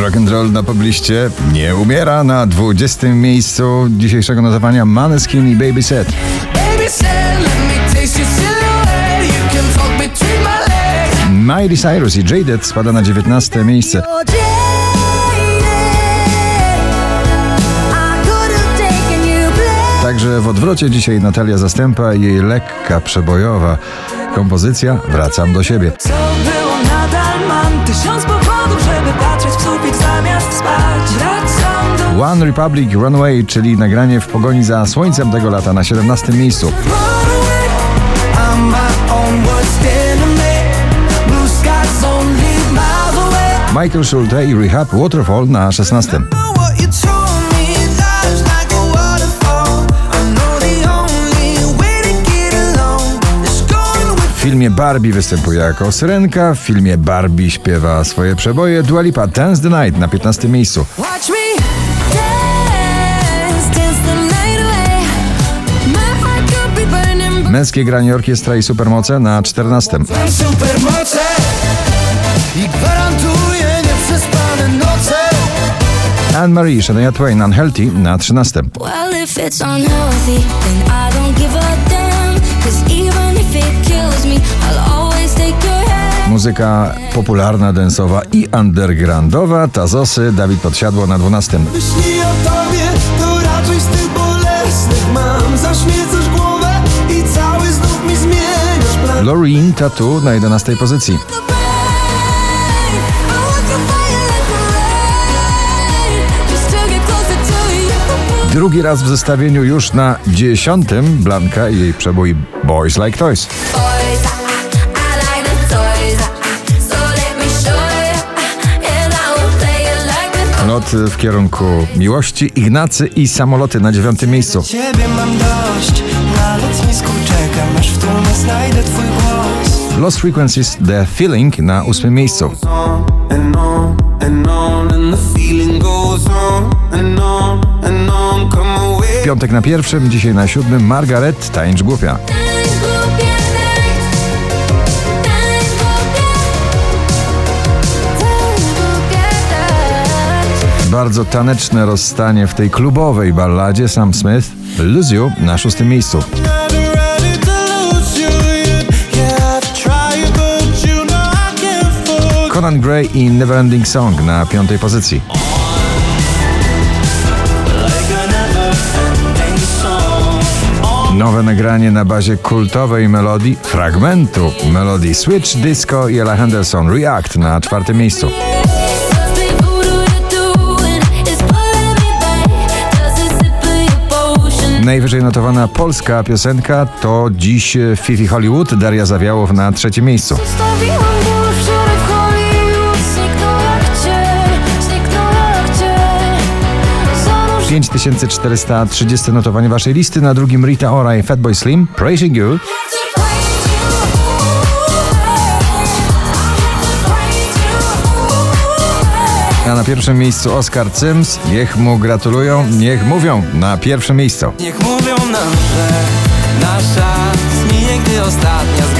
Rock and roll na pobliście nie umiera na 20. miejscu dzisiejszego notowania Maneskin i Baby Set. Miley Cyrus i Jaded spada na 19. miejsce. Także w odwrocie dzisiaj Natalia Zastępa i jej lekka, przebojowa kompozycja Wracam do siebie. Co było nadal mam tysiąc One Republic Runaway, czyli nagranie w pogoni za słońcem tego lata na 17. miejscu. Michael Schulte i Rehab Waterfall na 16. What you told me lies like a waterfall. I know the only way to get along is going with W filmie Barbie występuje jako syrenka, w filmie Barbie śpiewa swoje przeboje. Dua Lipa Dance the Night na 15. miejscu. Męskie granie orkiestra i supermoce na 14. Mam supermoce i gwarantuję nieprzespane noce. Anne-Marie Shania Twain Unhealthy na 13. Well, if it's unhealthy, then I don't give a damn. Cause even if it kills me, I'll always take your hand. Muzyka popularna, densowa i undergroundowa. Tazosy Dawid Podsiadło na 12. Myśli o tobie, to get closer to you. Drugi raz w zestawieniu już na 10. Blanka i jej przebój Boys Like Toys. I, I I Lot w kierunku miłości, Ignacy i samoloty na 9 miejscu. Ciebie mam dość, na lotnisku czekam, aż w tłumie znajdę twój głos. Lost Frequencies The Feeling na 8 miejscu. Piątek na pierwszym, dzisiaj na siódmym Margaret Tańcz Głupia. Bardzo taneczne rozstanie w tej klubowej balladzie Sam Smith Lose You na szóstym miejscu. Conan Gray i Neverending Song na piątej pozycji. Nowe nagranie na bazie kultowej melodii, fragmentu melodii Switch Disco i Ella Henderson React na czwartym miejscu. Najwyżej notowana polska piosenka to dziś Fifi Hollywood, Daria Zawiałow na trzecim miejscu. 5430 notowanie waszej listy, na drugim Rita Ora i Fatboy Slim, Praising You. A na pierwszym miejscu Oscar Cyms, niech mu gratulują, niech mówią na pierwszym miejscu. Niech mówią nam, że nasza zmije, gdy ostatnia